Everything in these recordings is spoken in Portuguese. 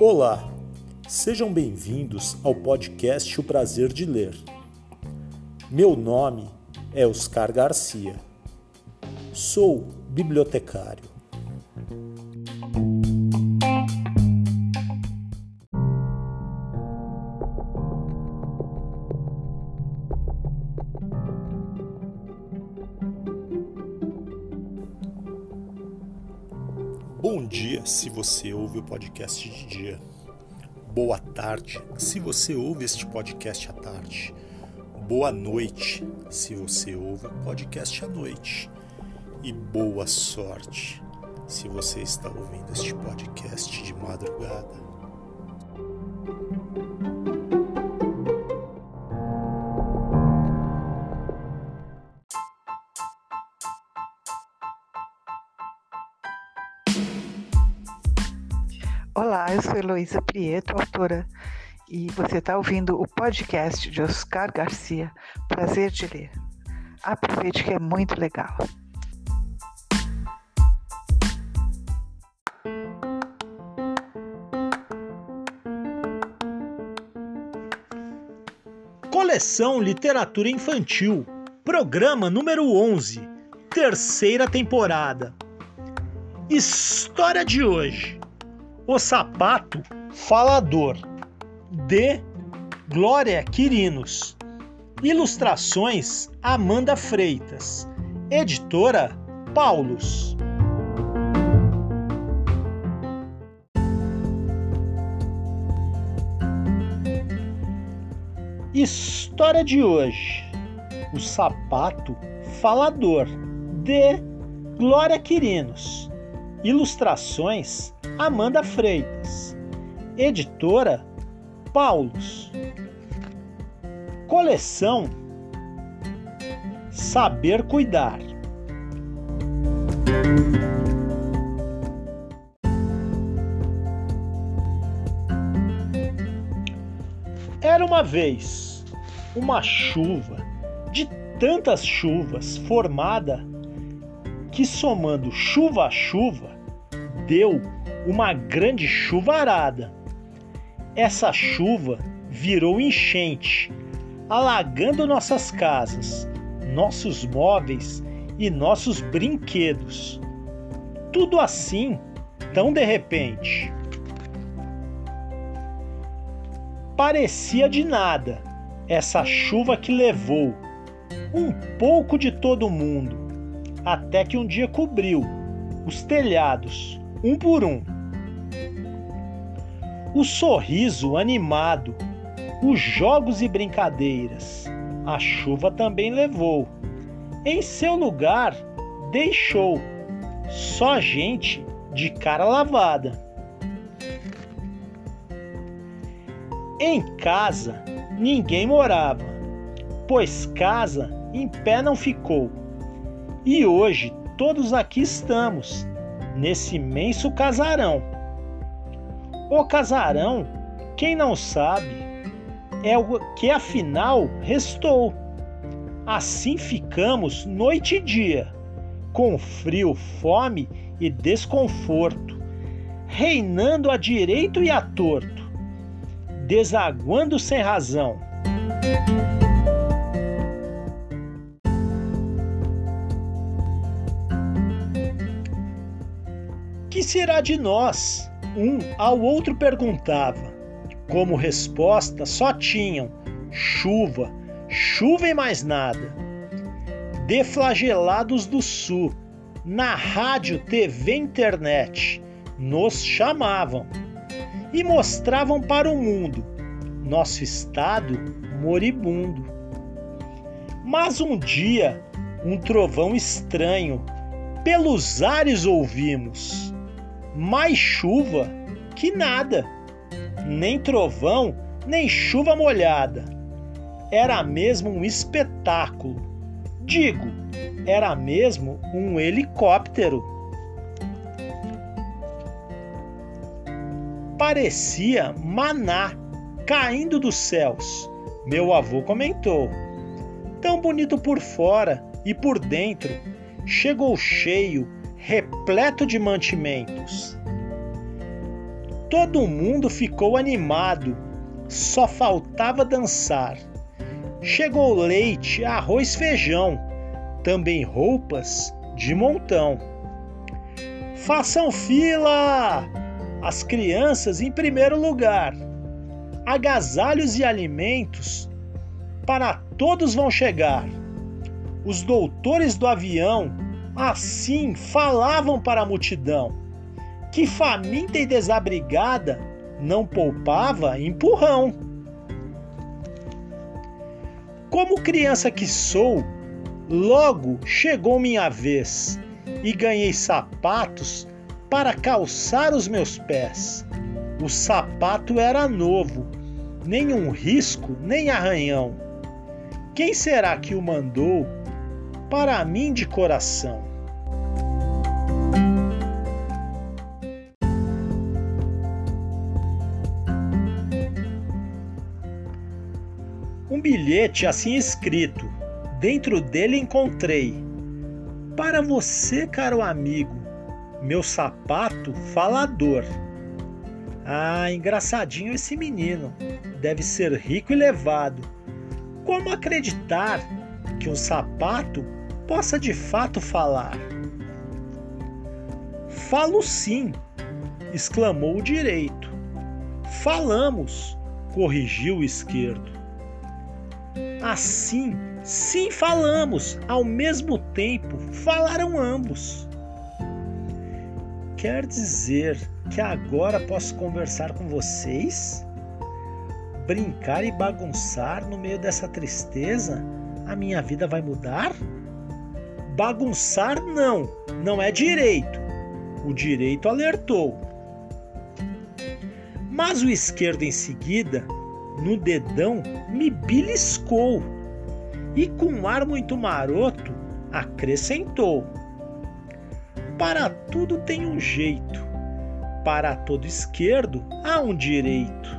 Olá, sejam bem-vindos ao podcast O Prazer de Ler. Meu nome é Oscar Garcia. Sou bibliotecário. Você ouve o podcast de dia. Boa tarde se você ouve este podcast à tarde. Boa noite se você ouve o podcast à noite. E boa sorte se você está ouvindo este podcast de madrugada. Sou Heloísa Prieto, autora, e você está ouvindo o podcast de Oscar Garcia, Prazer de Ler. Aproveite que é muito legal. Coleção Literatura Infantil, programa número 11, terceira temporada. História de hoje. O Sapato Falador, de Glória Quirinos. Ilustrações Amanda Freitas. Editora Paulus. História de hoje: O Sapato Falador, de Glória Quirinos. Ilustrações Amanda Freitas. Editora Paulus. Coleção Saber Cuidar. Era uma vez uma chuva de tantas chuvas formada que somando chuva a chuva deu uma grande chuvarada. Essa chuva virou enchente, alagando nossas casas, nossos móveis e nossos brinquedos. Tudo assim, tão de repente. Parecia de nada essa chuva que levou um pouco de todo mundo, até que um dia cobriu os telhados, um por um. O sorriso animado, os jogos e brincadeiras, a chuva também levou. Em seu lugar, deixou só gente de cara lavada. Em casa, ninguém morava, pois casa em pé não ficou. E hoje todos aqui estamos, nesse imenso casarão. O casarão, quem não sabe, é o que afinal restou. Assim ficamos noite e dia, com frio, fome e desconforto, reinando a direito e a torto, desaguando sem razão. Será de nós? Um ao outro perguntava. Como resposta, só tinham chuva, chuva e mais nada. Deflagelados do Sul, na rádio, TV, internet, nos chamavam e mostravam para o mundo nosso estado moribundo. Mas um dia, um trovão estranho pelos ares ouvimos mais chuva que nada, nem trovão, nem chuva molhada. Era mesmo um espetáculo. Digo, era mesmo um helicóptero. Parecia maná caindo dos céus, meu avô comentou. Tão bonito por fora e por dentro, chegou cheio, repleto de mantimentos. Todo mundo ficou animado, só faltava dançar. Chegou leite, arroz, feijão, também roupas de montão. Façam fila! As crianças em primeiro lugar. Agasalhos e alimentos para todos vão chegar. Os doutores do avião assim falavam para a multidão que faminta e desabrigada não poupava empurrão. Como criança que sou, logo chegou minha vez e ganhei sapatos para calçar os meus pés. O sapato era novo, nenhum risco, nem arranhão. Quem será que o mandou para mim de coração? Bilhete assim escrito. Dentro dele encontrei: Para você, caro amigo, meu sapato falador. Ah, engraçadinho esse menino. Deve ser rico e levado. Como acreditar que um sapato possa de fato falar? Falo sim, exclamou o direito. Falamos, corrigiu o esquerdo. Assim, sim falamos, ao mesmo tempo falaram ambos. Quer dizer que agora posso conversar com vocês? Brincar e bagunçar no meio dessa tristeza? A minha vida vai mudar? Bagunçar não, não é direito. O direito alertou. Mas o esquerdo em seguida no dedão me beliscou e, com um ar muito maroto, acrescentou: Para tudo tem um jeito, para todo esquerdo há um direito.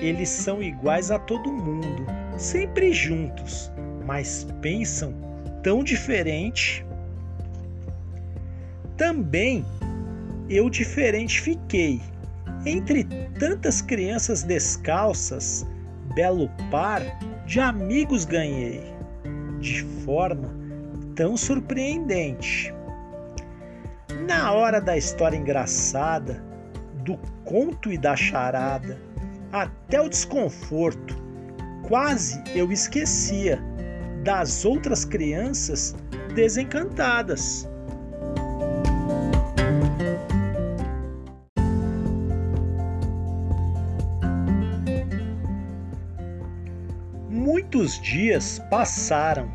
Eles são iguais a todo mundo, sempre juntos, mas pensam tão diferente. Também eu diferente fiquei entre tantas crianças descalças, belo par de amigos ganhei, de forma tão surpreendente. Na hora da história engraçada, do conto e da charada, até o desconforto, quase eu esquecia das outras crianças desencantadas. Muitos dias passaram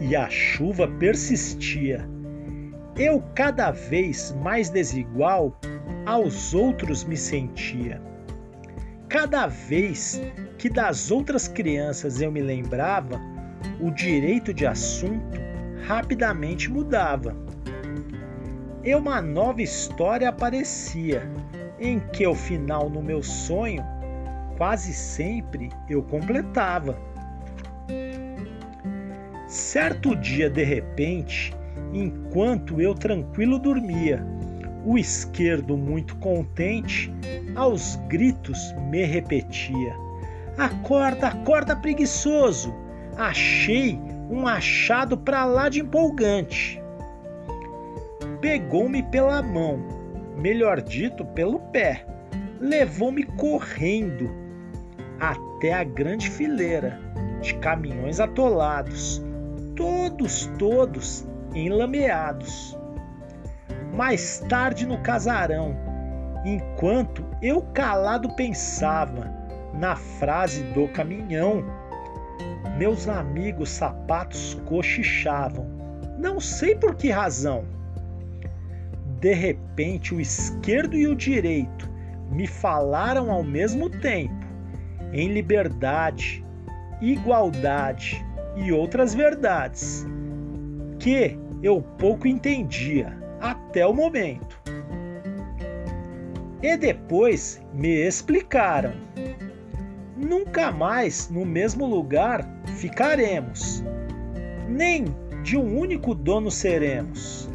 e a chuva persistia. Eu cada vez mais desigual aos outros me sentia. Cada vez que das outras crianças eu me lembrava, o direito de assunto rapidamente mudava. E uma nova história aparecia, em que o final no meu sonho quase sempre eu completava. Certo dia, de repente, enquanto eu tranquilo dormia, o esquerdo, muito contente, aos gritos me repetia: Acorda, acorda, preguiçoso! Achei um achado para lá de empolgante. Pegou-me pela mão, melhor dito, pelo pé, levou-me correndo até a grande fileira de caminhões atolados todos, todos enlameados. Mais tarde no casarão, enquanto eu calado pensava na frase do caminhão, meus amigos sapatos cochichavam, não sei por que razão. De repente, o esquerdo e o direito me falaram ao mesmo tempo, em liberdade, igualdade, e outras verdades que eu pouco entendia até o momento. E depois me explicaram. Nunca mais no mesmo lugar ficaremos, nem de um único dono seremos,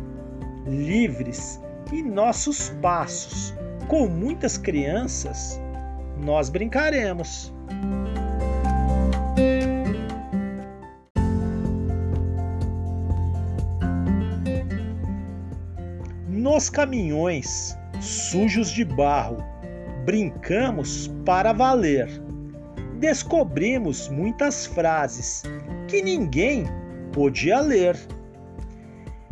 livres e nossos passos, com muitas crianças, nós brincaremos. Nos caminhões sujos de barro, brincamos para valer. Descobrimos muitas frases que ninguém podia ler.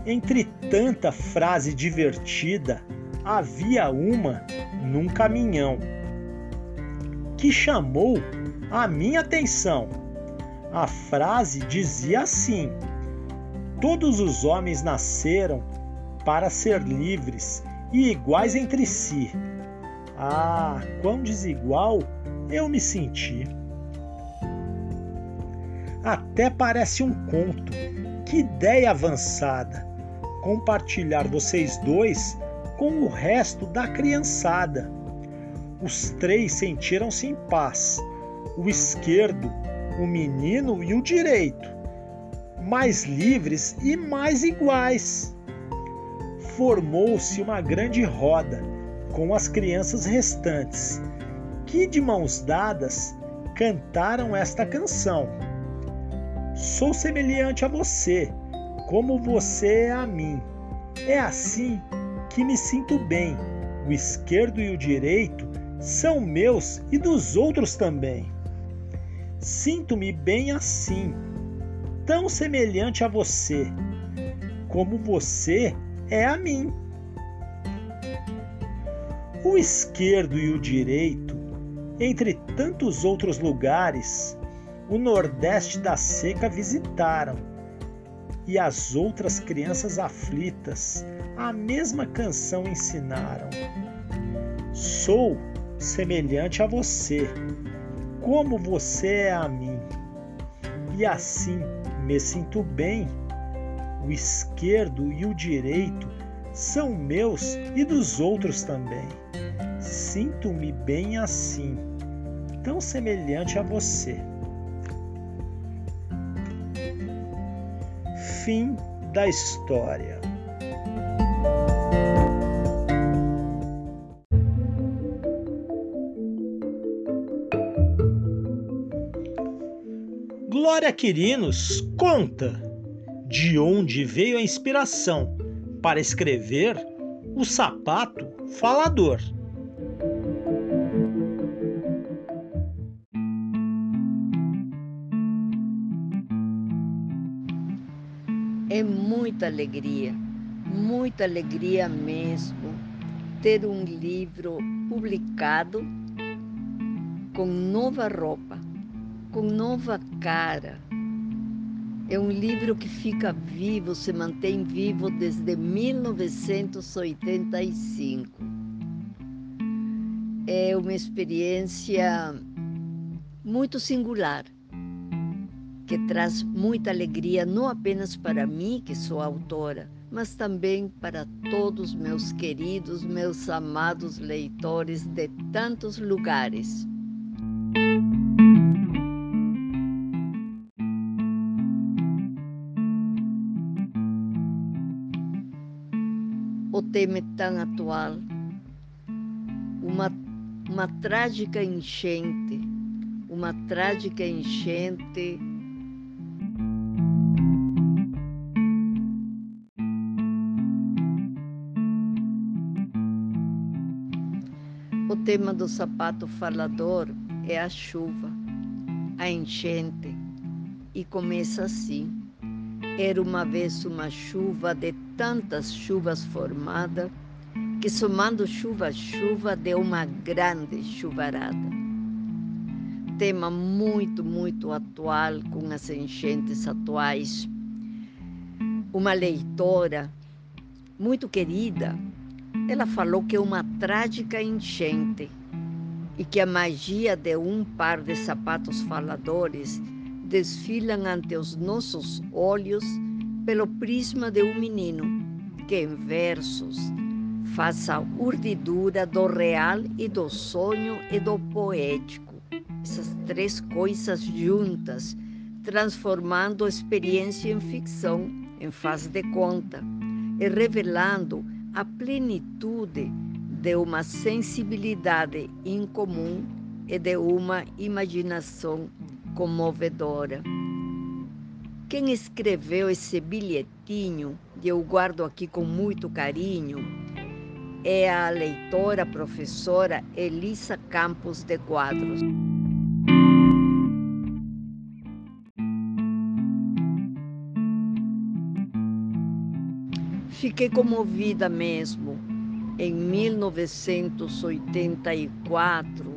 Entre tanta frase divertida, havia uma num caminhão que chamou a minha atenção. A frase dizia assim: Todos os homens nasceram para ser livres e iguais entre si. Ah, quão desigual eu me senti. Até parece um conto. Que ideia avançada! Compartilhar vocês dois com o resto da criançada. Os três sentiram-se em paz: o esquerdo, o menino e o direito, mais livres e mais iguais. Formou-se uma grande roda com as crianças restantes, que de mãos dadas cantaram esta canção. Sou semelhante a você, como você é a mim. É assim que me sinto bem. O esquerdo e o direito são meus e dos outros também. Sinto-me bem assim, tão semelhante a você, como você é a mim. O esquerdo e o direito, entre tantos outros lugares, o Nordeste da Seca visitaram e as outras crianças aflitas a mesma canção ensinaram. Sou semelhante a você, como você é a mim, e assim me sinto bem. O esquerdo e o direito são meus e dos outros também. Sinto-me bem assim, tão semelhante a você. fim da história. Glória Quirinos conta de onde veio a inspiração para escrever O Sapato Falador. É muita alegria, muita alegria mesmo ter um livro publicado com nova roupa, com nova cara. É um livro que fica vivo, se mantém vivo desde 1985. É uma experiência muito singular que traz muita alegria não apenas para mim, que sou autora, mas também para todos meus queridos, meus amados leitores de tantos lugares. Tema tão atual, uma, uma trágica enchente, uma trágica enchente. O tema do sapato falador é a chuva, a enchente, e começa assim. Era uma vez uma chuva de tantas chuvas formada, que somando chuva a chuva deu uma grande chuvarada. Tema muito, muito atual com as enchentes atuais. Uma leitora muito querida ela falou que é uma trágica enchente e que a magia de um par de sapatos faladores desfilam ante os nossos olhos pelo prisma de um menino que, em versos, faz a urdidura do real e do sonho e do poético. Essas três coisas juntas transformando a experiência em ficção, em faz de conta, e revelando a plenitude de uma sensibilidade incomum e de uma imaginação comovedora. Quem escreveu esse bilhetinho, e eu guardo aqui com muito carinho, é a leitora professora Elisa Campos de Quadros. Fiquei comovida mesmo. Em 1984,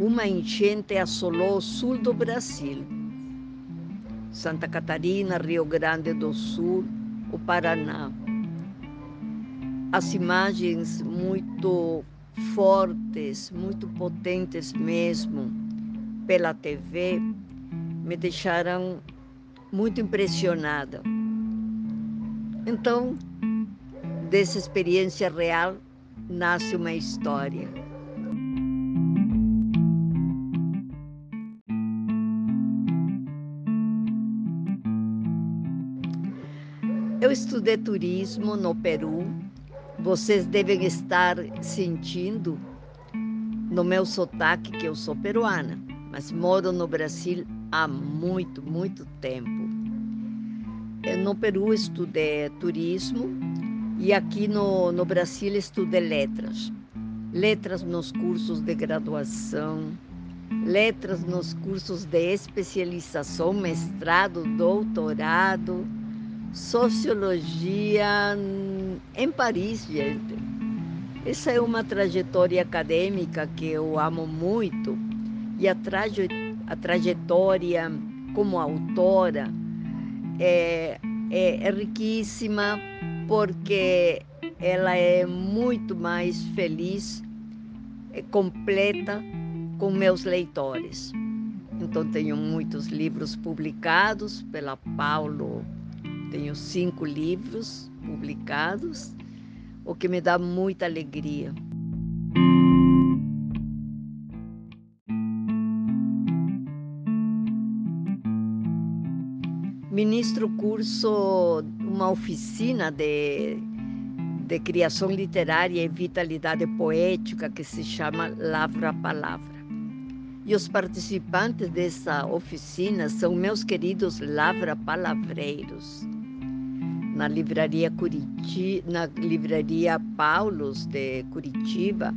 uma enchente assolou o sul do Brasil. Santa Catarina, Rio Grande do Sul, o Paraná. As imagens muito fortes, muito potentes mesmo, pela TV, me deixaram muito impressionada. Então, dessa experiência real, nasce uma história. Estudei turismo no Peru. Vocês devem estar sentindo no meu sotaque que eu sou peruana, mas moro no Brasil há muito, muito tempo. No Peru estudei turismo e aqui no, no Brasil estudei letras. Letras nos cursos de graduação, letras nos cursos de especialização, mestrado, doutorado, sociologia em Paris, gente. Essa é uma trajetória acadêmica que eu amo muito e a, traje, a trajetória como autora é, é, é riquíssima porque ela é muito mais feliz, é completa com meus leitores. Então tenho muitos livros publicados pela Paulo, tenho cinco livros publicados, o que me dá muita alegria. ministro curso, uma oficina de, de criação literária e vitalidade poética que se chama Lavra Palavra. E os participantes dessa oficina são meus queridos Lavra Palavreiros. Na livraria Curiti, na livraria Paulos de Curitiba,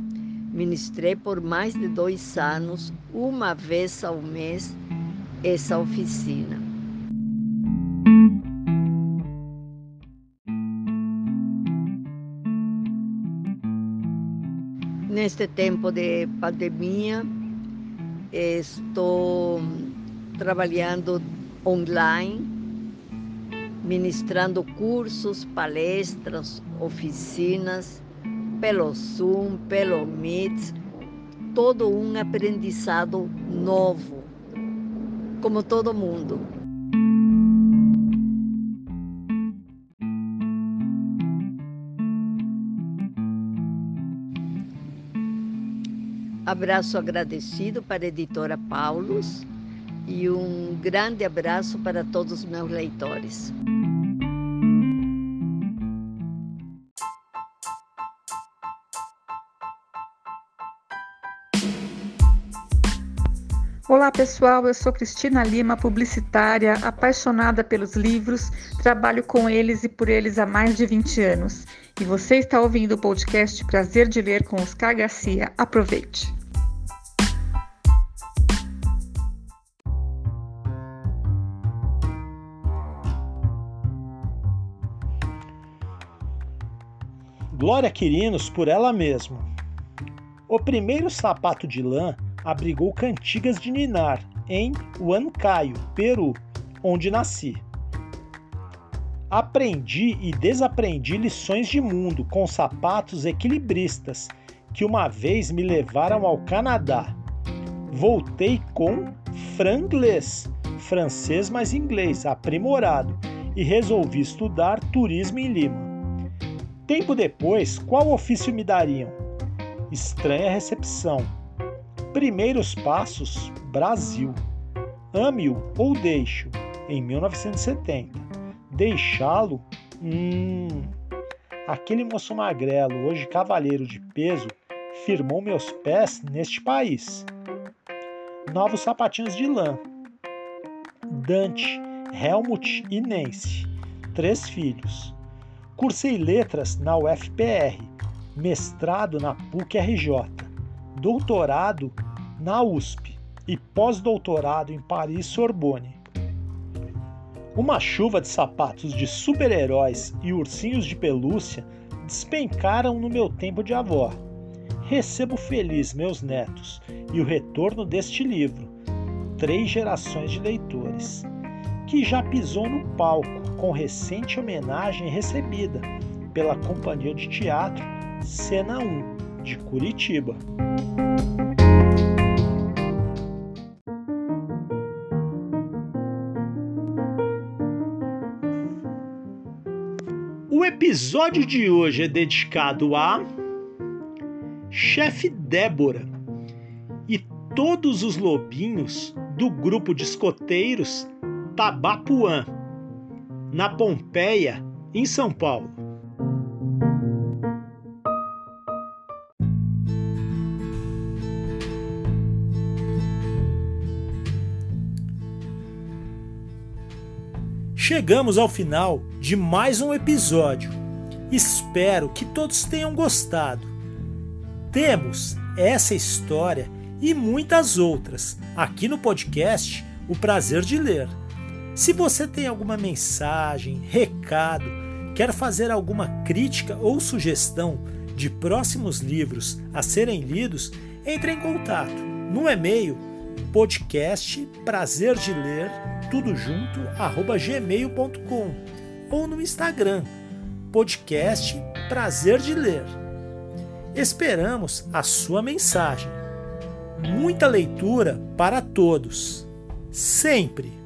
ministrei por mais de dois anos, uma vez ao mês, essa oficina. Neste tempo de pandemia, estou trabalhando online, ministrando cursos, palestras, oficinas, pelo Zoom, pelo Meet, todo um aprendizado novo, como todo mundo. Abraço agradecido para a editora Paulos e um grande abraço para todos os meus leitores. Olá pessoal, eu sou Cristina Lima, publicitária, apaixonada pelos livros, trabalho com eles e por eles há mais de 20 anos. E você está ouvindo o podcast Prazer de Ler com Oscar Garcia. Aproveite! Glória Quirinos por ela mesma. O primeiro sapato de lã abrigou cantigas de Ninar em Huancayo, Peru, onde nasci. Aprendi e desaprendi lições de mundo com sapatos equilibristas que uma vez me levaram ao Canadá. Voltei com franglês, francês mais inglês, aprimorado, e resolvi estudar turismo em Lima. Tempo depois, qual ofício me dariam? Estranha recepção. Primeiros passos, Brasil. Ame-o ou deixe-o, em 1970. Deixá-lo? Hum. Aquele moço magrelo, hoje cavaleiro de peso, firmou meus pés neste país. Novos sapatinhos de lã. Dante, Helmut e Nancy, três filhos. Cursei letras na UFPR, mestrado na PUC-RJ, doutorado na USP e pós-doutorado em Paris-Sorbonne. Uma chuva de sapatos de super-heróis e ursinhos de pelúcia despencaram no meu tempo de avó. Recebo feliz meus netos e o retorno deste livro, três gerações de leitores, que já pisou no palco com recente homenagem recebida pela Companhia de Teatro Cena 1 de Curitiba. O episódio de hoje é dedicado a Chefe Débora e todos os lobinhos do grupo de escoteiros Tabapuã, na Pompeia, em São Paulo. Chegamos ao final de mais um episódio. Espero que todos tenham gostado. Temos essa história e muitas outras aqui no podcast O Prazer de Ler. Se você tem alguma mensagem, recado, quer fazer alguma crítica ou sugestão de próximos livros a serem lidos, entre em contato no e-mail podcast prazer de ler tudo junto gmail.com ou no Instagram podcast prazer de ler. Esperamos a sua mensagem. Muita leitura para todos, sempre!